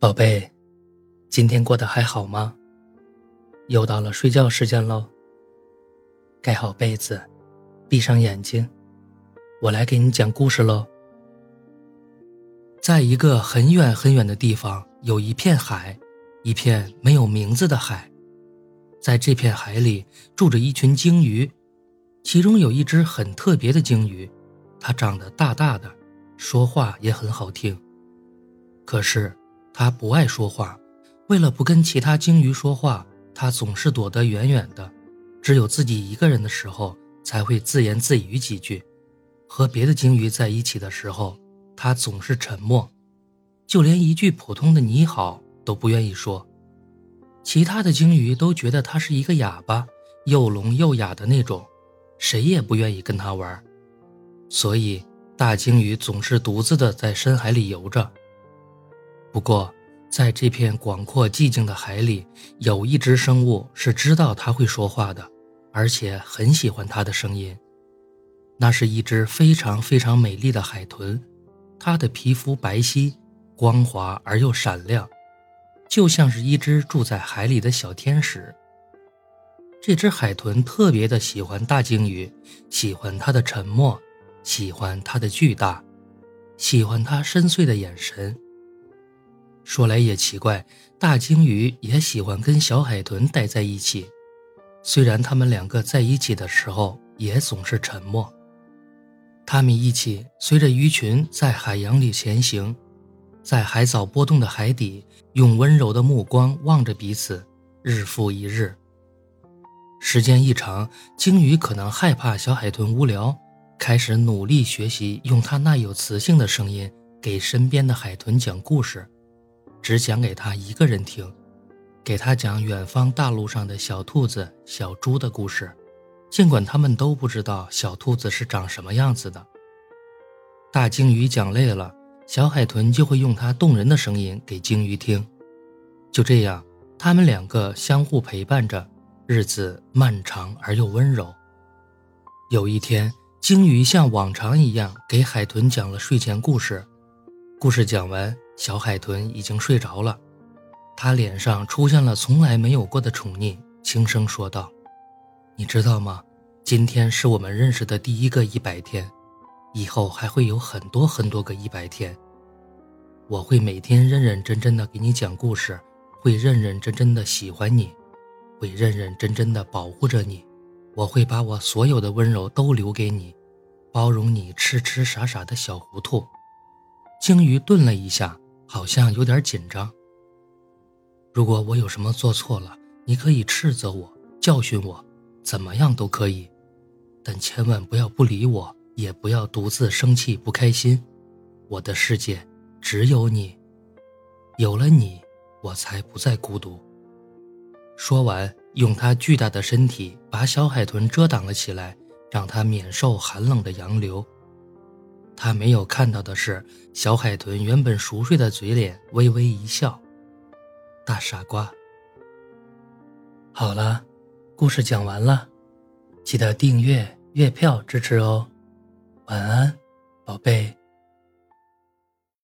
宝贝，今天过得还好吗？又到了睡觉时间喽。盖好被子，闭上眼睛，我来给你讲故事喽。在一个很远很远的地方，有一片海，一片没有名字的海。在这片海里住着一群鲸鱼，其中有一只很特别的鲸鱼，它长得大大的，说话也很好听。可是。他不爱说话，为了不跟其他鲸鱼说话，他总是躲得远远的。只有自己一个人的时候，才会自言自语几句。和别的鲸鱼在一起的时候，他总是沉默，就连一句普通的“你好”都不愿意说。其他的鲸鱼都觉得他是一个哑巴，又聋又哑的那种，谁也不愿意跟他玩。所以，大鲸鱼总是独自的在深海里游着。不过，在这片广阔寂静的海里，有一只生物是知道它会说话的，而且很喜欢它的声音。那是一只非常非常美丽的海豚，它的皮肤白皙、光滑而又闪亮，就像是一只住在海里的小天使。这只海豚特别的喜欢大鲸鱼，喜欢它的沉默，喜欢它的巨大，喜欢它深邃的眼神。说来也奇怪，大鲸鱼也喜欢跟小海豚待在一起，虽然他们两个在一起的时候也总是沉默。他们一起随着鱼群在海洋里前行，在海藻波动的海底，用温柔的目光望着彼此，日复一日。时间一长，鲸鱼可能害怕小海豚无聊，开始努力学习用它那有磁性的声音给身边的海豚讲故事。只讲给他一个人听，给他讲远方大陆上的小兔子、小猪的故事，尽管他们都不知道小兔子是长什么样子的。大鲸鱼讲累了，小海豚就会用它动人的声音给鲸鱼听。就这样，他们两个相互陪伴着，日子漫长而又温柔。有一天，鲸鱼像往常一样给海豚讲了睡前故事，故事讲完。小海豚已经睡着了，他脸上出现了从来没有过的宠溺，轻声说道：“你知道吗？今天是我们认识的第一个一百天，以后还会有很多很多个一百天。我会每天认认真真的给你讲故事，会认认真真的喜欢你，会认认真真的保护着你。我会把我所有的温柔都留给你，包容你痴痴傻傻的小糊涂。”鲸鱼顿了一下。好像有点紧张。如果我有什么做错了，你可以斥责我、教训我，怎么样都可以，但千万不要不理我，也不要独自生气不开心。我的世界只有你，有了你，我才不再孤独。说完，用它巨大的身体把小海豚遮挡了起来，让它免受寒冷的洋流。他没有看到的是，小海豚原本熟睡的嘴脸微微一笑。大傻瓜。好了，故事讲完了，记得订阅月票支持哦。晚安，宝贝。